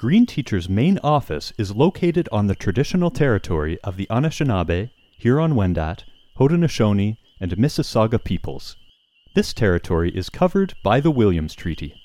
Green Teacher's main office is located on the traditional territory of the Anishinaabe, Huron-Wendat, Haudenosaunee, and Mississauga peoples. This territory is covered by the Williams Treaty.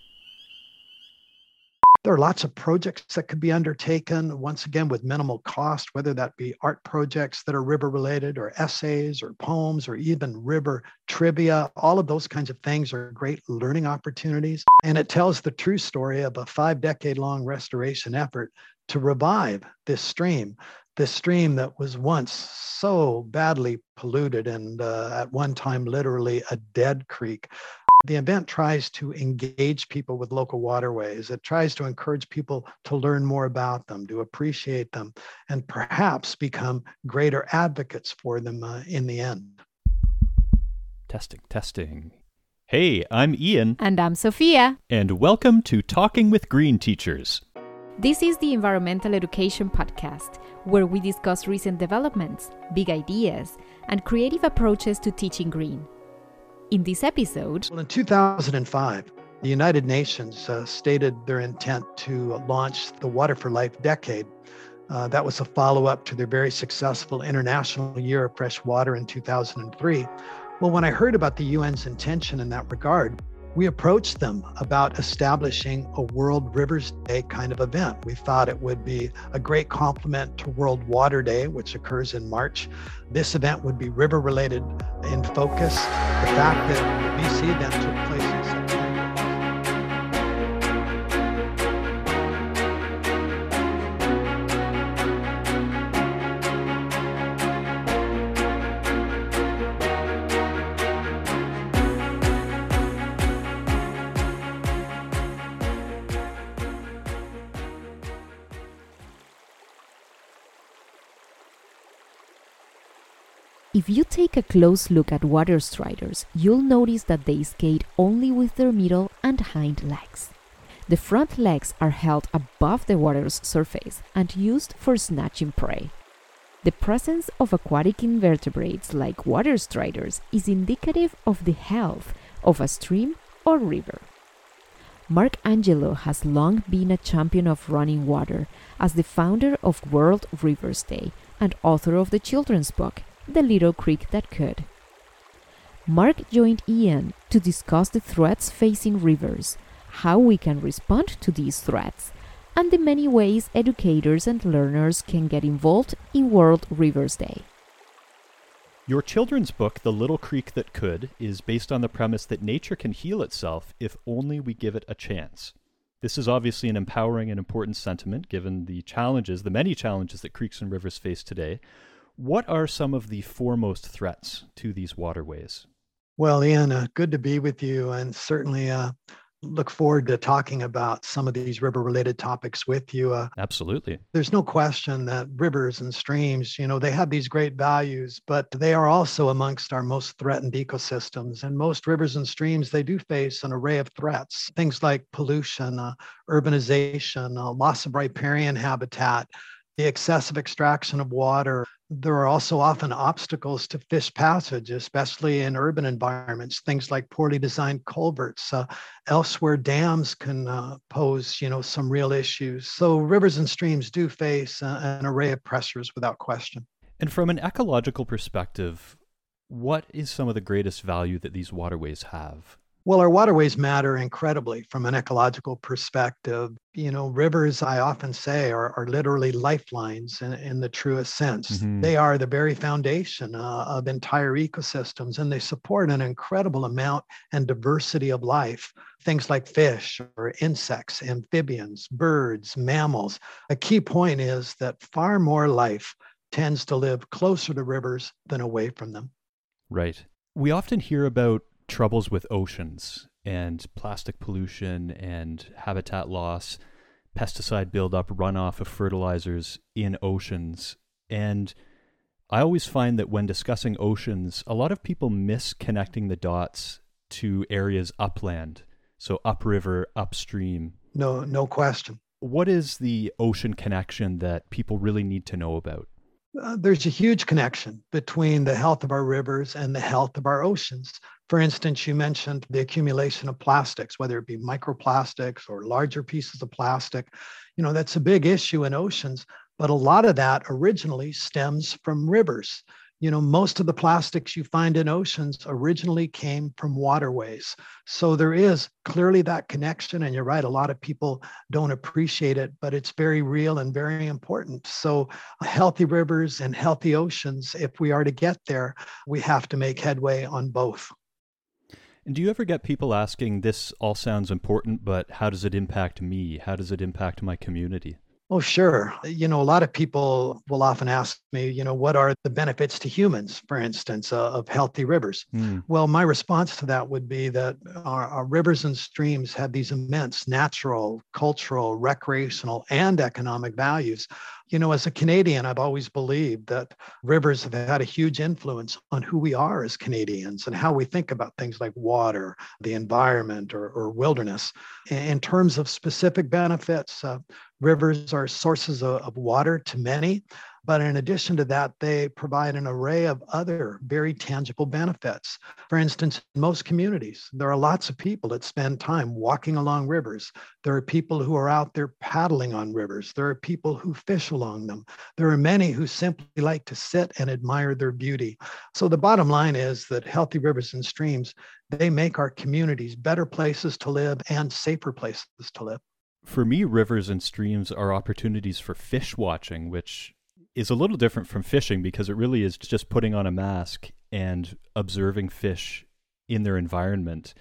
There are lots of projects that could be undertaken, once again, with minimal cost, whether that be art projects that are river related, or essays, or poems, or even river trivia. All of those kinds of things are great learning opportunities. And it tells the true story of a five decade long restoration effort to revive this stream, this stream that was once so badly polluted and uh, at one time literally a dead creek. The event tries to engage people with local waterways. It tries to encourage people to learn more about them, to appreciate them, and perhaps become greater advocates for them uh, in the end. Testing, testing. Hey, I'm Ian. And I'm Sophia. And welcome to Talking with Green Teachers. This is the Environmental Education Podcast, where we discuss recent developments, big ideas, and creative approaches to teaching green. In this episode, well, in 2005, the United Nations uh, stated their intent to launch the Water for Life Decade. Uh, that was a follow up to their very successful International Year of Fresh Water in 2003. Well, when I heard about the UN's intention in that regard, we approached them about establishing a World Rivers Day kind of event. We thought it would be a great complement to World Water Day, which occurs in March. This event would be river related in focus. The fact that the BC event took place If you take a close look at water striders, you'll notice that they skate only with their middle and hind legs. The front legs are held above the water's surface and used for snatching prey. The presence of aquatic invertebrates like water striders is indicative of the health of a stream or river. Mark Angelo has long been a champion of running water as the founder of World Rivers Day and author of the children's book the Little Creek That Could. Mark joined Ian to discuss the threats facing rivers, how we can respond to these threats, and the many ways educators and learners can get involved in World Rivers Day. Your children's book, The Little Creek That Could, is based on the premise that nature can heal itself if only we give it a chance. This is obviously an empowering and important sentiment given the challenges, the many challenges that creeks and rivers face today. What are some of the foremost threats to these waterways? Well, Ian, uh, good to be with you, and certainly uh, look forward to talking about some of these river related topics with you. Uh, Absolutely. There's no question that rivers and streams, you know, they have these great values, but they are also amongst our most threatened ecosystems. And most rivers and streams, they do face an array of threats, things like pollution, uh, urbanization, uh, loss of riparian habitat, the excessive extraction of water, there are also often obstacles to fish passage, especially in urban environments. Things like poorly designed culverts. Uh, elsewhere, dams can uh, pose, you know, some real issues. So rivers and streams do face uh, an array of pressures without question. And from an ecological perspective, what is some of the greatest value that these waterways have? Well, our waterways matter incredibly from an ecological perspective. You know, rivers, I often say, are, are literally lifelines in, in the truest sense. Mm-hmm. They are the very foundation uh, of entire ecosystems, and they support an incredible amount and diversity of life. Things like fish or insects, amphibians, birds, mammals. A key point is that far more life tends to live closer to rivers than away from them. Right. We often hear about troubles with oceans and plastic pollution and habitat loss, pesticide buildup, runoff of fertilizers in oceans. And I always find that when discussing oceans, a lot of people miss connecting the dots to areas upland, so upriver, upstream. No, no question. What is the ocean connection that people really need to know about? Uh, there's a huge connection between the health of our rivers and the health of our oceans. For instance, you mentioned the accumulation of plastics, whether it be microplastics or larger pieces of plastic. You know, that's a big issue in oceans, but a lot of that originally stems from rivers you know, most of the plastics you find in oceans originally came from waterways. So there is clearly that connection. And you're right, a lot of people don't appreciate it, but it's very real and very important. So, uh, healthy rivers and healthy oceans, if we are to get there, we have to make headway on both. And do you ever get people asking, this all sounds important, but how does it impact me? How does it impact my community? Oh, sure. You know, a lot of people will often ask me, you know, what are the benefits to humans, for instance, uh, of healthy rivers? Mm. Well, my response to that would be that our, our, rivers and streams have these immense natural, cultural, recreational, and economic values. You know, as a Canadian, I've always believed that rivers have had a huge influence on who we are as Canadians and how we think about things like water, the environment, or, or wilderness. In terms of specific benefits, uh, Rivers are sources of, of water to many, but in addition to that, they provide an array of other very tangible benefits. For instance, in most communities, there are lots of people that spend time walking along rivers. There are people who are out there paddling on rivers. There are people who fish along them. There are many who simply like to sit and admire their beauty. So the bottom line is that healthy rivers and streams, they make our communities better places to live and safer places to live for me, rivers and streams are opportunities for fish watching, which is a little different from fishing because it really is just putting on a mask and observing fish in their environment.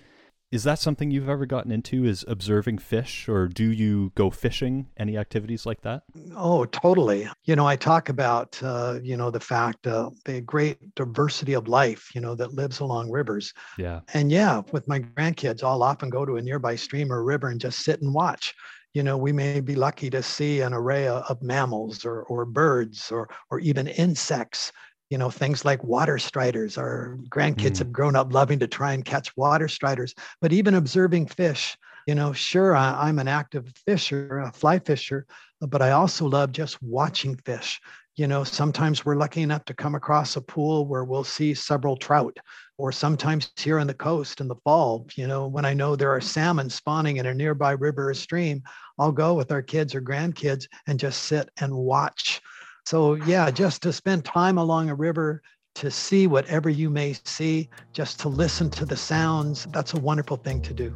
Is that something you've ever gotten into? Is observing fish, or do you go fishing? Any activities like that? Oh, totally. You know, I talk about uh, you know the fact uh, the great diversity of life you know that lives along rivers. Yeah. And yeah, with my grandkids, I'll often go to a nearby stream or river and just sit and watch you know, we may be lucky to see an array of mammals or, or birds or, or even insects, you know, things like water striders. Our grandkids mm. have grown up loving to try and catch water striders, but even observing fish, you know, sure, I, I'm an active fisher, a fly fisher, but I also love just watching fish. You know, sometimes we're lucky enough to come across a pool where we'll see several trout, or sometimes here on the coast in the fall, you know, when I know there are mm. salmon spawning in a nearby river or stream, I'll go with our kids or grandkids and just sit and watch. So, yeah, just to spend time along a river, to see whatever you may see, just to listen to the sounds, that's a wonderful thing to do.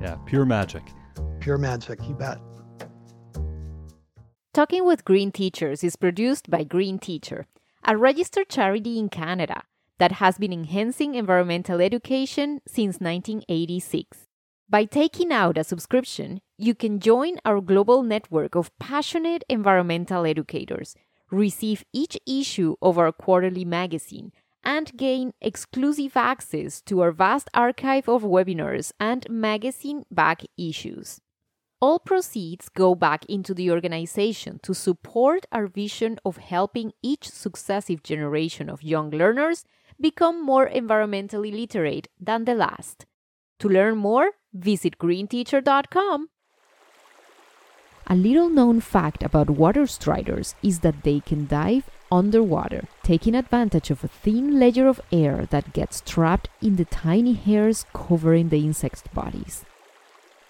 Yeah, pure magic. Pure magic, you bet. Talking with Green Teachers is produced by Green Teacher, a registered charity in Canada that has been enhancing environmental education since 1986. By taking out a subscription, you can join our global network of passionate environmental educators, receive each issue of our quarterly magazine, and gain exclusive access to our vast archive of webinars and magazine back issues. All proceeds go back into the organization to support our vision of helping each successive generation of young learners become more environmentally literate than the last. To learn more, visit greenteacher.com. A little known fact about water striders is that they can dive underwater, taking advantage of a thin layer of air that gets trapped in the tiny hairs covering the insects' bodies.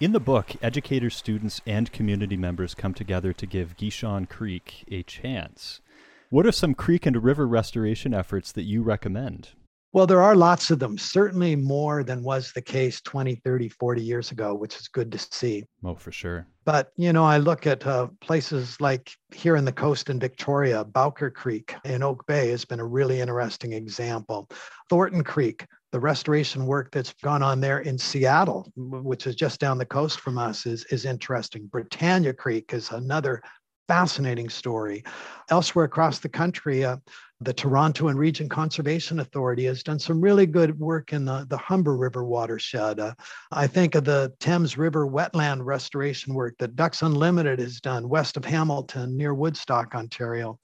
In the book, educators, students, and community members come together to give Guichon Creek a chance. What are some creek and river restoration efforts that you recommend? Well, there are lots of them, certainly more than was the case 20, 30, 40 years ago, which is good to see. Oh, for sure. But, you know, I look at uh, places like here in the coast in Victoria, Bowker Creek in Oak Bay has been a really interesting example. Thornton Creek, the restoration work that's gone on there in Seattle, which is just down the coast from us, is, is interesting. Britannia Creek is another fascinating story. Elsewhere across the country, uh, the Toronto and Region Conservation Authority has done some really good work in the, the Humber River watershed. Uh, I think of the Thames River wetland restoration work that Ducks Unlimited has done west of Hamilton near Woodstock, Ontario.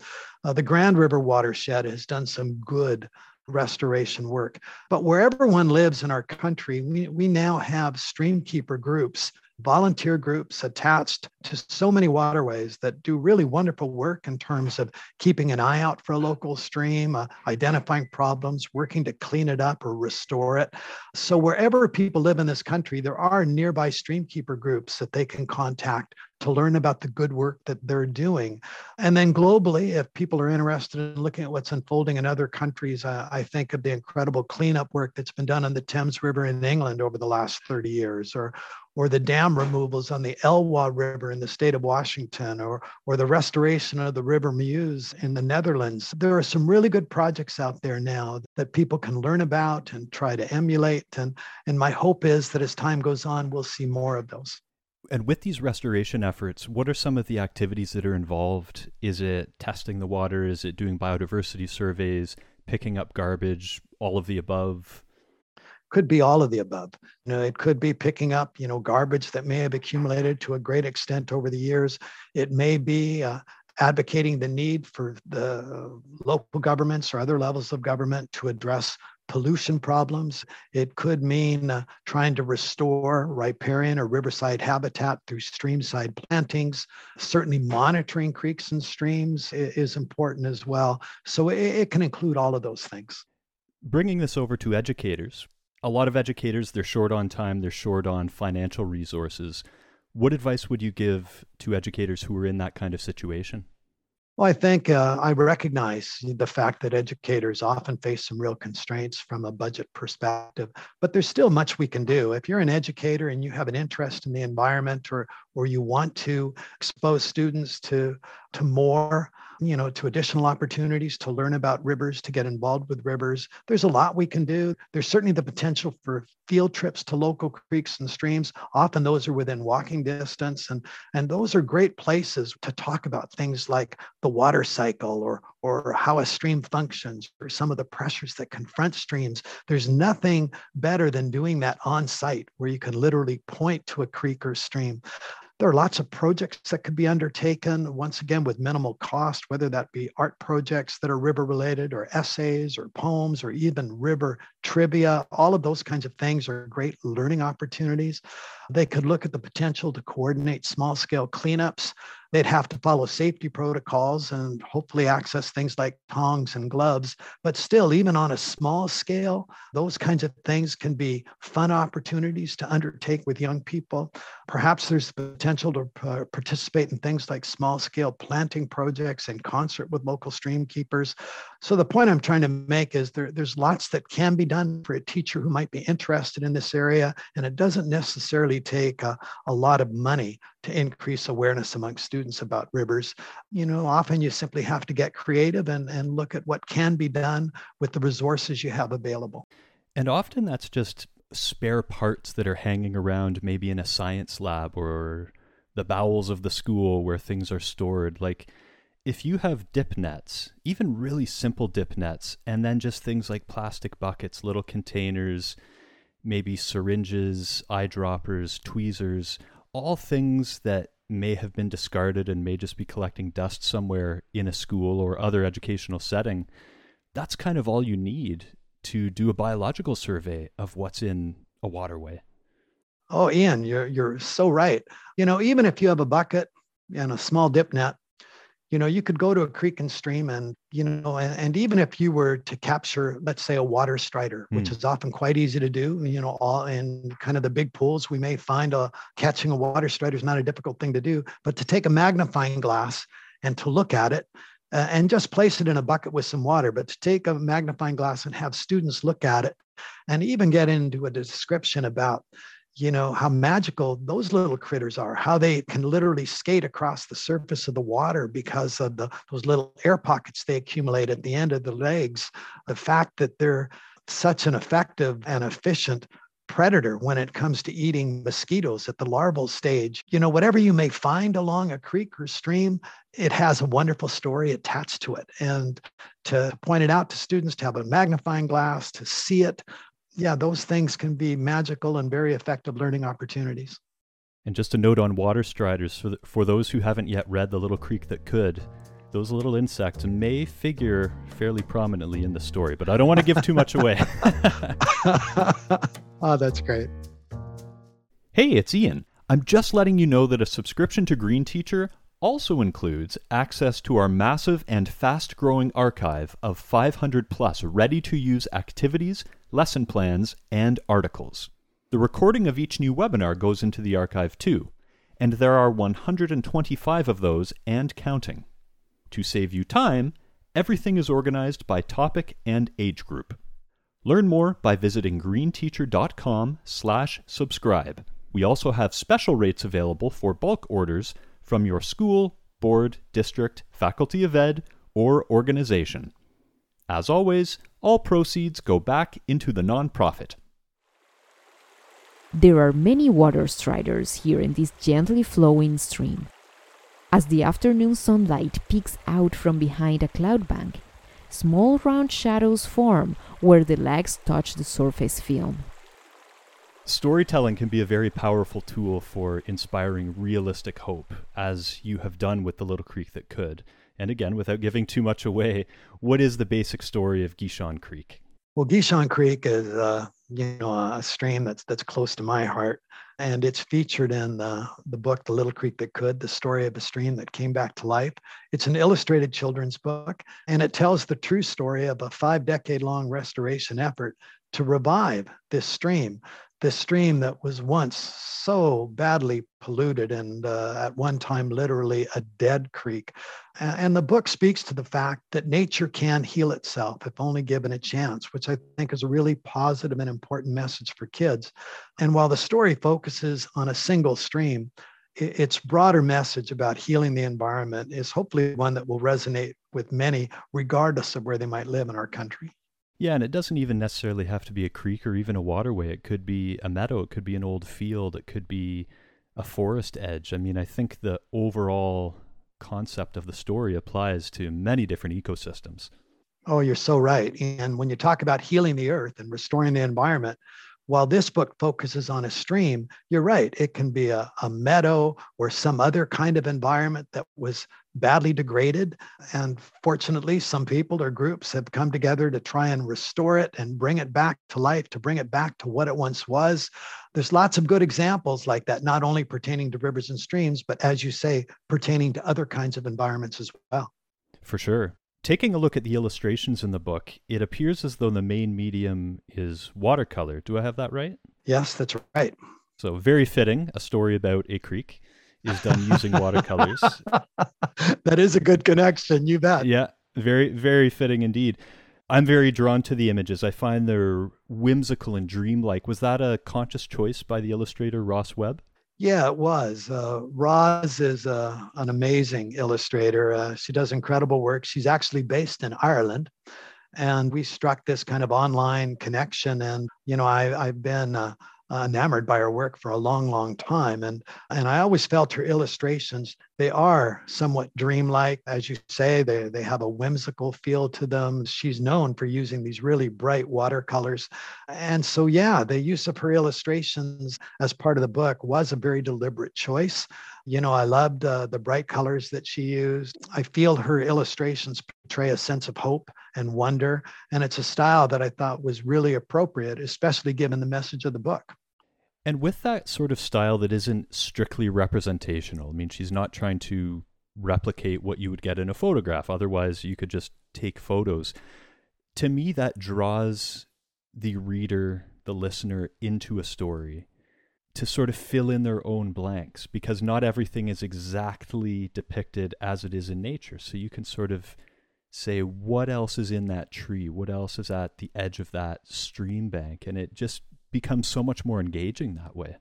Uh, the Grand River watershed has done some good restoration work. But wherever one lives in our country, we, we now have streamkeeper groups volunteer groups attached to so many waterways that do really wonderful work in terms of keeping an eye out for a local stream, uh, identifying problems, working to clean it up or restore it. So, wherever people live in this country, there are nearby streamkeeper groups that they can contact to learn about the good work that they're doing. And then globally, if people are interested in looking at what's unfolding in other countries, uh, I think of the incredible cleanup work that's been done on the Thames River in England over the last 30 years, or or the dam removals on the Elwha River in the state of Washington, or, or the restoration of the River Meuse in the Netherlands. There are some really good projects out there now that people can learn about and try to emulate. And, and my hope is that as time goes on, we'll see more of those. And with these restoration efforts, what are some of the activities that are involved? Is it testing the water? Is it doing biodiversity surveys, picking up garbage, all of the above? Could be all of the above. You know, it could be picking up, you know, garbage that may have accumulated to a great extent over the years. It may be uh, advocating the need for the local governments or other levels of government to address pollution problems. It could mean uh, trying to restore riparian or riverside habitat through streamside plantings. Certainly, monitoring creeks and streams is important as well. So, it, it can include all of those things. Bringing this over to educators, a lot of educators, they're short on time, they're short on financial resources. What advice would you give to educators who are in that kind of situation? Well, I think uh, I recognize the fact that educators often face some real constraints from a budget perspective, but there's still much we can do. If you're an educator and you have an interest in the environment or, or you want to expose students to, to more, you know, to additional opportunities to learn about rivers, to get involved with rivers. There's a lot we can do. There's certainly the potential for field trips to local creeks and streams. Often those are within walking distance, and, and those are great places to talk about things like the water cycle or, or how a stream functions or some of the pressures that confront streams. There's nothing better than doing that on site where you can literally point to a creek or stream. There are lots of projects that could be undertaken, once again, with minimal cost, whether that be art projects that are river related, or essays, or poems, or even river trivia. All of those kinds of things are great learning opportunities. They could look at the potential to coordinate small scale cleanups they'd have to follow safety protocols and hopefully access things like tongs and gloves. But still, even on a small scale, those kinds of things can be fun opportunities to undertake with young people. Perhaps there's the potential to uh, participate in things like small scale planting projects in concert with local stream keepers. So, the point I'm trying to make is there, there's lots that can be done for a teacher who might be interested in this area, and it doesn't necessarily take a, a lot of money to increase awareness among students about rivers. You know, often you simply have to get creative and, and look at what can be done with the resources you have available. And often that's just spare parts that are hanging around, maybe in a science lab or the bowels of the school where things are stored. Like, if you have dip nets, even really simple dip nets, and then just things like plastic buckets, little containers, maybe syringes, eyedroppers, tweezers, all things that may have been discarded and may just be collecting dust somewhere in a school or other educational setting, that's kind of all you need to do a biological survey of what's in a waterway. Oh, Ian, you're you're so right. You know, even if you have a bucket and a small dip net, you know you could go to a creek and stream and you know and, and even if you were to capture let's say a water strider mm. which hmm. is often quite easy to do you know all in kind of the big pools we may find a catching a water strider is not a difficult thing to do but to take a magnifying glass and to look at it uh, and just place it in a bucket with some water but to take a magnifying glass and have students look at it and even get into a description about you know how magical those little critters are how they can literally skate across the surface of the water because of the those little air pockets they accumulate at the end of the legs. The fact that they're such an effective and efficient predator when it comes to eating mosquitoes at the larval stage. You know whatever you may find along a creek or stream it has a wonderful story attached to it. And to point it out to students to have a magnifying glass to see it yeah, those things can be magical and very effective learning opportunities. And just a note on water striders for, the, for those who haven't yet read The Little Creek That Could, those little insects may figure fairly prominently in the story, but I don't want to give too much away. oh, that's great. Hey, it's Ian. I'm just letting you know that a subscription to Green Teacher also includes access to our massive and fast growing archive of 500 plus ready to use activities, lesson plans, and articles. The recording of each new webinar goes into the archive too, and there are 125 of those and counting. To save you time, everything is organized by topic and age group. Learn more by visiting greenteacher.com/subscribe. We also have special rates available for bulk orders from your school, board, district, faculty of ed, or organization. As always, all proceeds go back into the nonprofit. There are many water striders here in this gently flowing stream. As the afternoon sunlight peeks out from behind a cloud bank, small round shadows form where the legs touch the surface film. Storytelling can be a very powerful tool for inspiring realistic hope, as you have done with The Little Creek That Could. And again, without giving too much away, what is the basic story of Guichon Creek? Well, Guichon Creek is, uh, you know, a stream that's that's close to my heart, and it's featured in the, the book "The Little Creek That Could: The Story of a Stream That Came Back to Life." It's an illustrated children's book, and it tells the true story of a five-decade-long restoration effort to revive this stream this stream that was once so badly polluted and uh, at one time literally a dead creek. And the book speaks to the fact that nature can heal itself if only given a chance, which I think is a really positive and important message for kids. And while the story focuses on a single stream, its broader message about healing the environment is hopefully one that will resonate with many, regardless of where they might live in our country. Yeah, and it doesn't even necessarily have to be a creek or even a waterway. It could be a meadow, it could be an old field, it could be a forest edge. I mean, I think the overall concept of the story applies to many different ecosystems. Oh, you're so right. And when you talk about healing the earth and restoring the environment, while this book focuses on a stream, you're right. It can be a, a meadow or some other kind of environment that was badly degraded. And fortunately, some people or groups have come together to try and restore it and bring it back to life, to bring it back to what it once was. There's lots of good examples like that, not only pertaining to rivers and streams, but as you say, pertaining to other kinds of environments as well. For sure. Taking a look at the illustrations in the book, it appears as though the main medium is watercolor. Do I have that right? Yes, that's right. So, very fitting, a story about a creek is done using watercolors. that is a good connection, you bet. Yeah, very, very fitting indeed. I'm very drawn to the images. I find they're whimsical and dreamlike. Was that a conscious choice by the illustrator Roz Webb? Yeah, it was. Uh, Roz is uh, an amazing illustrator. Uh, she does incredible work. She's actually based in Ireland. And we struck this kind of online connection. And, you know, I, I've been uh, enamored by her work for a long, long time. And, and I always felt her illustrations, they are somewhat dreamlike. As you say, they, they have a whimsical feel to them. She's known for using these really bright watercolors. And so, yeah, the use of her illustrations as part of the book was a very deliberate choice. You know, I loved uh, the bright colors that she used. I feel her illustrations portray a sense of hope and wonder. And it's a style that I thought was really appropriate, especially given the message of the book. And with that sort of style that isn't strictly representational, I mean, she's not trying to replicate what you would get in a photograph. Otherwise, you could just take photos. To me, that draws the reader, the listener, into a story to sort of fill in their own blanks because not everything is exactly depicted as it is in nature. So you can sort of say, what else is in that tree? What else is at the edge of that stream bank? And it just becomes so much more engaging that way.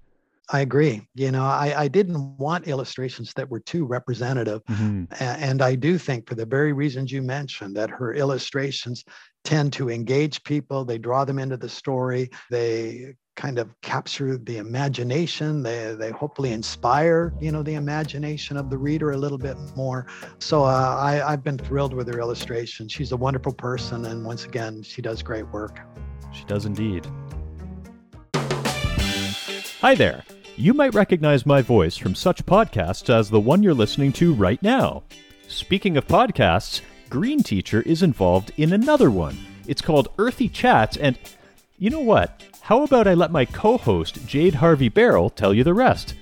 I agree. You know, I, I didn't want illustrations that were too representative. Mm-hmm. And I do think, for the very reasons you mentioned, that her illustrations tend to engage people. They draw them into the story. They kind of capture the imagination. They, they hopefully inspire, you know, the imagination of the reader a little bit more. So uh, I, I've been thrilled with her illustration. She's a wonderful person. And once again, she does great work. She does indeed. Hi there. You might recognize my voice from such podcasts as the one you're listening to right now. Speaking of podcasts, Green Teacher is involved in another one. It's called Earthy Chats, and you know what? How about I let my co host, Jade Harvey Barrel, tell you the rest?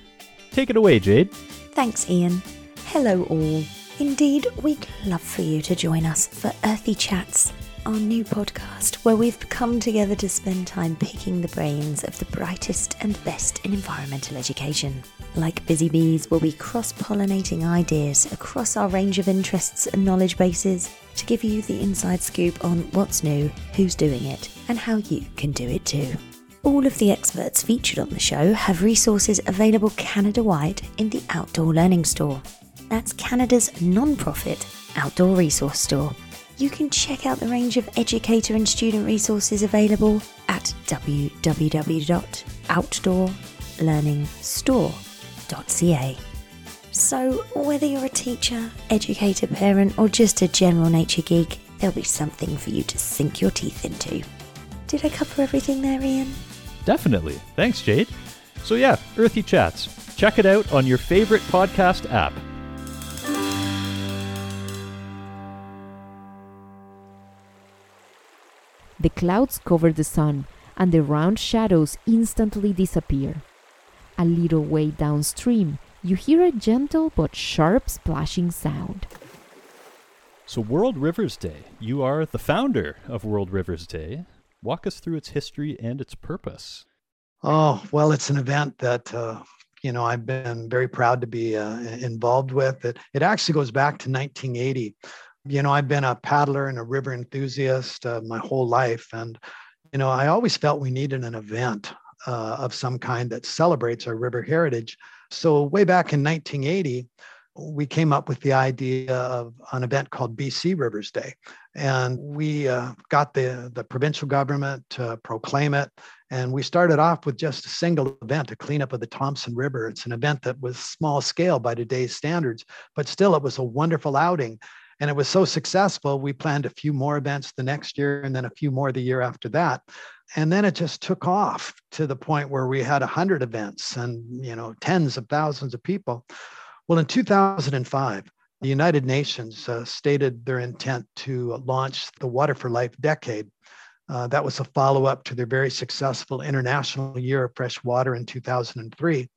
Take it away, Jade. Thanks, Ian. Hello, all. Indeed, we'd love for you to join us for Earthy Chats, our new podcast where we've come together to spend time picking the brains of the brightest and best in environmental education. Like busy bees, we'll be cross pollinating ideas across our range of interests and knowledge bases to give you the inside scoop on what's new, who's doing it, and how you can do it too. All of the experts featured on the show have resources available Canada wide in the Outdoor Learning Store. That's Canada's non profit outdoor resource store. You can check out the range of educator and student resources available at www.outdoorlearningstore.ca. So, whether you're a teacher, educator, parent, or just a general nature geek, there'll be something for you to sink your teeth into. Did I cover everything there, Ian? Definitely. Thanks, Jade. So, yeah, Earthy Chats. Check it out on your favorite podcast app. The clouds cover the sun, and the round shadows instantly disappear. A little way downstream, you hear a gentle but sharp splashing sound. So, World Rivers Day. You are the founder of World Rivers Day. Walk us through its history and its purpose. Oh, well, it's an event that, uh, you know, I've been very proud to be uh, involved with. It, it actually goes back to 1980. You know, I've been a paddler and a river enthusiast uh, my whole life. And, you know, I always felt we needed an event uh, of some kind that celebrates our river heritage. So, way back in 1980, we came up with the idea of an event called BC Rivers Day. And we uh, got the, the provincial government to proclaim it. And we started off with just a single event, a cleanup of the Thompson River. It's an event that was small scale by today's standards, but still it was a wonderful outing. And it was so successful, we planned a few more events the next year and then a few more the year after that. And then it just took off to the point where we had 100 events and, you know, tens of thousands of people. Well, in 2005, the United Nations uh, stated their intent to launch the Water for Life Decade. Uh, that was a follow up to their very successful International Year of Fresh Water in 2003.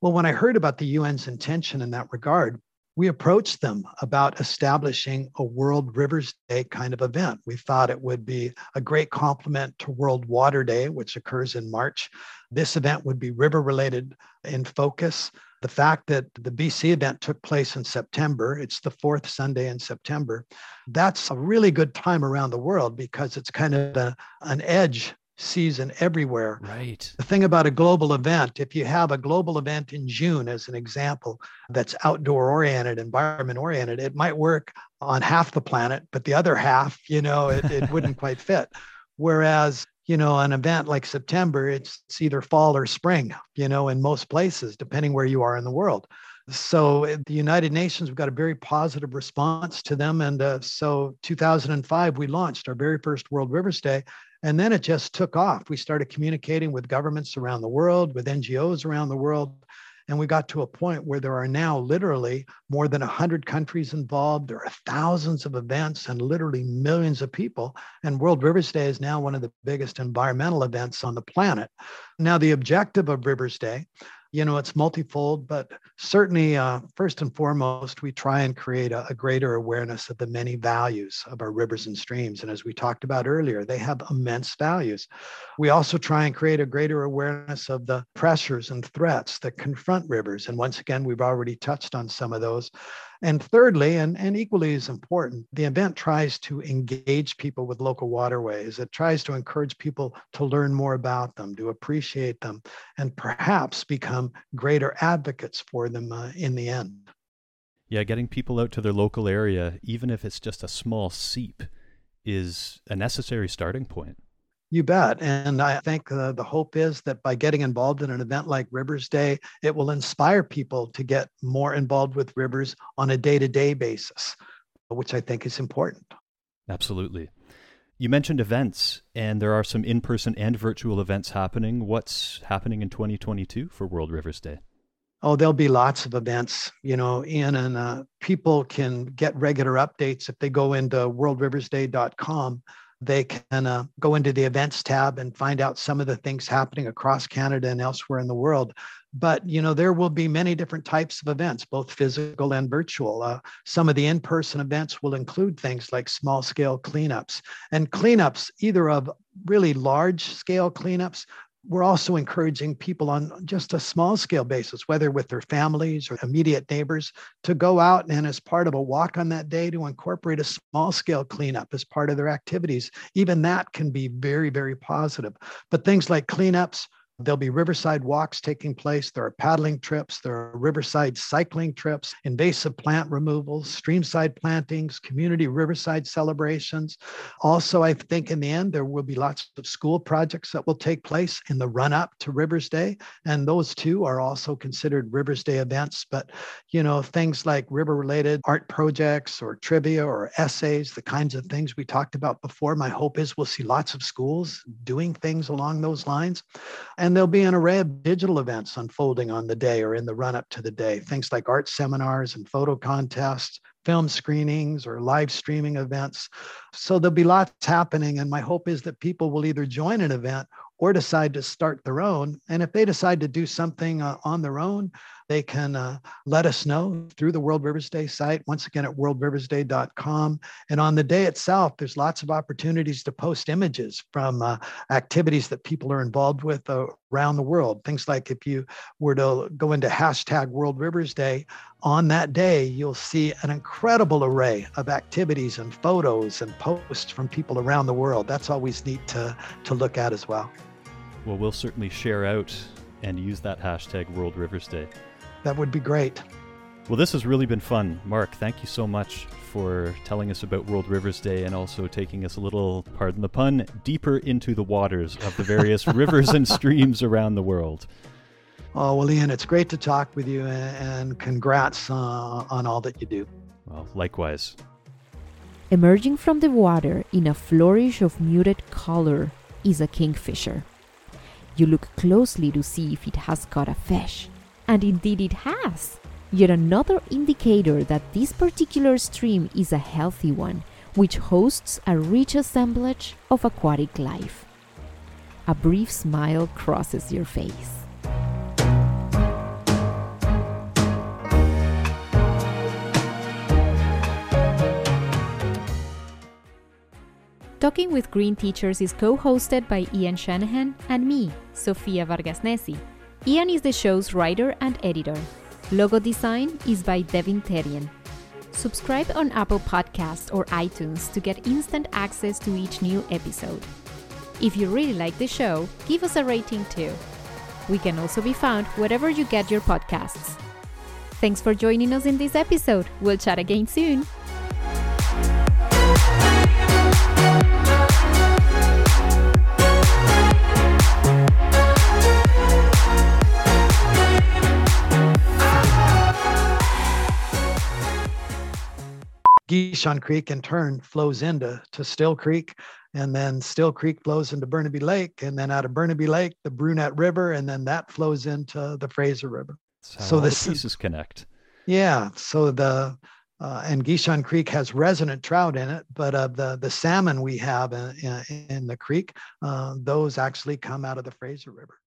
Well, when I heard about the UN's intention in that regard, we approached them about establishing a World Rivers Day kind of event. We thought it would be a great complement to World Water Day, which occurs in March. This event would be river related in focus. The fact that the BC event took place in September, it's the fourth Sunday in September, that's a really good time around the world because it's kind of a, an edge season everywhere. Right. The thing about a global event, if you have a global event in June, as an example, that's outdoor oriented, environment oriented, it might work on half the planet, but the other half, you know, it, it wouldn't quite fit. Whereas, you know, an event like September, it's, it's either fall or spring, you know, in most places, depending where you are in the world. So the United Nations, we've got a very positive response to them. And uh, so 2005, we launched our very first World Rivers Day. And then it just took off. We started communicating with governments around the world, with NGOs around the world. And we got to a point where there are now literally more than 100 countries involved. There are thousands of events and literally millions of people. And World Rivers Day is now one of the biggest environmental events on the planet. Now, the objective of Rivers Day you know it's multifold but certainly uh, first and foremost we try and create a, a, greater awareness of the many values of our rivers and streams. And as we talked about earlier they have immense values. We also try and create a greater awareness of the pressures and threats that confront rivers. And once again we've already touched on some of those and thirdly, and, and equally as important, the event tries to engage people with local waterways. It tries to encourage people to learn more about them, to appreciate them, and perhaps become greater advocates for them uh, in the end. Yeah, getting people out to their local area, even if it's just a small seep, is a necessary starting point. You bet. And I think uh, the hope is that by getting involved in an event like Rivers Day, it will inspire people to get more involved with rivers on a day to day basis, which I think is important. Absolutely. You mentioned events, and there are some in person and virtual events happening. What's happening in 2022 for World Rivers Day? Oh, there'll be lots of events, you know, Ian, and uh, people can get regular updates if they go into worldriversday.com they can uh, go into the events tab and find out some of the things happening across Canada and elsewhere in the world. But you know there will be many different types of events, both physical and virtual. Uh, some of the in-person events will include things like small-scale cleanups and cleanups, either of really large-scale cleanups we're also encouraging people on just a small scale basis, whether with their families or immediate neighbors, to go out and as part of a walk on that day to incorporate a small scale cleanup as part of their activities. Even that can be very, very positive. But things like cleanups, There'll be riverside walks taking place. There are paddling trips. There are riverside cycling trips, invasive plant removals, streamside plantings, community riverside celebrations. Also, I think in the end, there will be lots of school projects that will take place in the run up to Rivers Day. And those too are also considered Rivers Day events. But, you know, things like river related art projects or trivia or essays, the kinds of things we talked about before. My hope is we'll see lots of schools doing things along those lines. And and there'll be an array of digital events unfolding on the day or in the run up to the day, things like art seminars and photo contests, film screenings, or live streaming events. So there'll be lots happening. And my hope is that people will either join an event or decide to start their own. And if they decide to do something uh, on their own, they can uh, let us know through the World Rivers Day site, once again at worldriversday.com. And on the day itself, there's lots of opportunities to post images from uh, activities that people are involved with uh, around the world. Things like if you were to go into hashtag World Rivers Day, on that day, you'll see an incredible array of activities and photos and posts from people around the world. That's always neat to, to look at as well. Well, we'll certainly share out and use that hashtag World Rivers Day. That would be great. Well, this has really been fun. Mark, thank you so much for telling us about World Rivers Day and also taking us a little, pardon the pun, deeper into the waters of the various rivers and streams around the world. Oh, well, Ian, it's great to talk with you and congrats uh, on all that you do. Well, likewise. Emerging from the water in a flourish of muted color is a kingfisher. You look closely to see if it has caught a fish, and indeed it has. Yet another indicator that this particular stream is a healthy one, which hosts a rich assemblage of aquatic life. A brief smile crosses your face. Talking with Green Teachers is co hosted by Ian Shanahan and me, Sofia Vargas Nesi. Ian is the show's writer and editor. Logo design is by Devin Terrien. Subscribe on Apple Podcasts or iTunes to get instant access to each new episode. If you really like the show, give us a rating too. We can also be found wherever you get your podcasts. Thanks for joining us in this episode. We'll chat again soon. Guichon Creek in turn flows into to Still Creek, and then Still Creek flows into Burnaby Lake, and then out of Burnaby Lake, the Brunette River, and then that flows into the Fraser River. so the pieces connect. Yeah. So the uh, and Guichon Creek has resident trout in it, but uh, the the salmon we have in, in, in the creek, uh, those actually come out of the Fraser River.